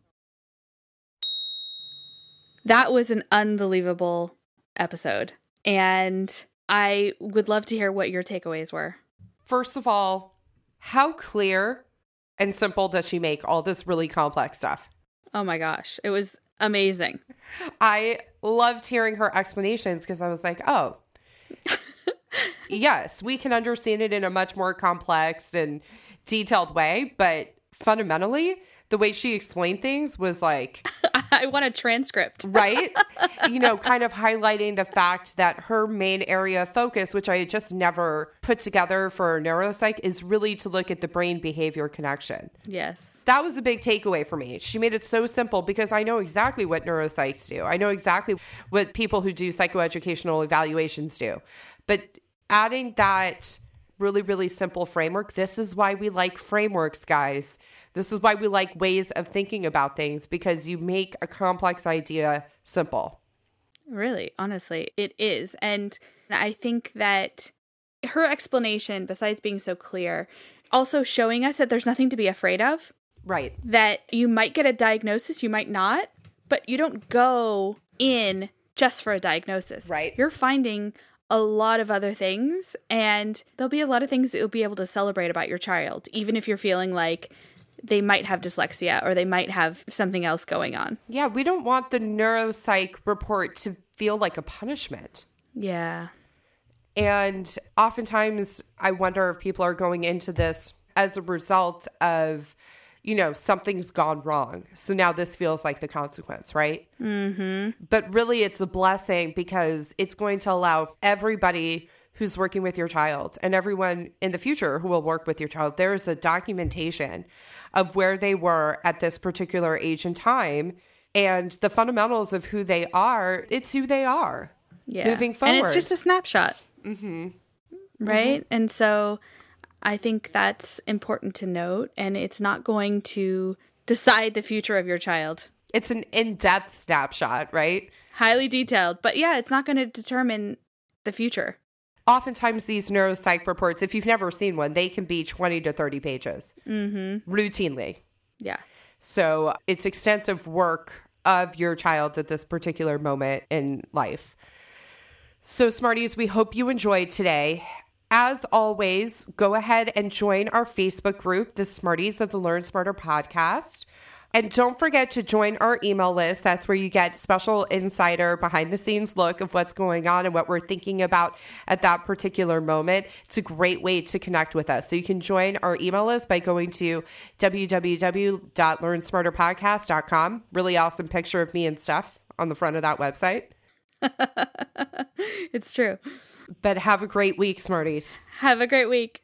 That was an unbelievable episode. And I would love to hear what your takeaways were. First of all, how clear and simple does she make all this really complex stuff? Oh my gosh. It was amazing. I loved hearing her explanations because I was like, oh, [LAUGHS] yes, we can understand it in a much more complex and detailed way. But fundamentally, the way she explained things was like, [LAUGHS] I want a transcript. [LAUGHS] right? you know, kind of highlighting the fact that her main area of focus, which I just never put together for neuropsych, is really to look at the brain behavior connection. Yes. That was a big takeaway for me. She made it so simple because I know exactly what neuropsychs do. I know exactly what people who do psychoeducational evaluations do. But adding that really, really simple framework, this is why we like frameworks, guys. This is why we like ways of thinking about things because you make a complex idea simple. Really, honestly, it is. And I think that her explanation, besides being so clear, also showing us that there's nothing to be afraid of, Right. that you might get a diagnosis, you might not, but you don't go in just for a diagnosis. Right. You're finding a lot of other things, and there'll be a lot of things that you'll be able to celebrate about your child, even if you're feeling like they might have dyslexia or they might have something else going on. Yeah, we don't want the neuropsych report to feel like a punishment. Yeah. And oftentimes, I wonder if people are going into this as a result of, you know, something's gone wrong. So now this feels like the consequence, right? Mm-hmm. But really, it's a blessing because it's going to allow everybody who's working with your child and everyone in the future who will work with your child, there's a documentation of where they were at this particular age and time. And the fundamentals of who they are, it's who they are. yeah. moving forward. And it's just a snapshot. Mm-hmm. Right? And so I think that's important to note. And it's not going to decide the future of your child. It's an in depth snapshot, right? Highly detailed. But yeah, it's not going to determine the future. Oftentimes, these neuropsych reports, if you've never seen one, they can be 20 to 30 pages mm-hmm. routinely. Yeah. So it's extensive work of your child at this particular moment in life. So, Smarties, we hope you enjoyed today. As always, go ahead and join our Facebook group, the Smarties of the Learn Smarter podcast. And don't forget to join our email list. That's where you get special insider behind the scenes look of what's going on and what we're thinking about at that particular moment. It's a great way to connect with us. So you can join our email list by going to www.learnsmarterpodcast.com. Really awesome picture of me and stuff on the front of that website. [LAUGHS] it's true. But have a great week, Smarties. Have a great week.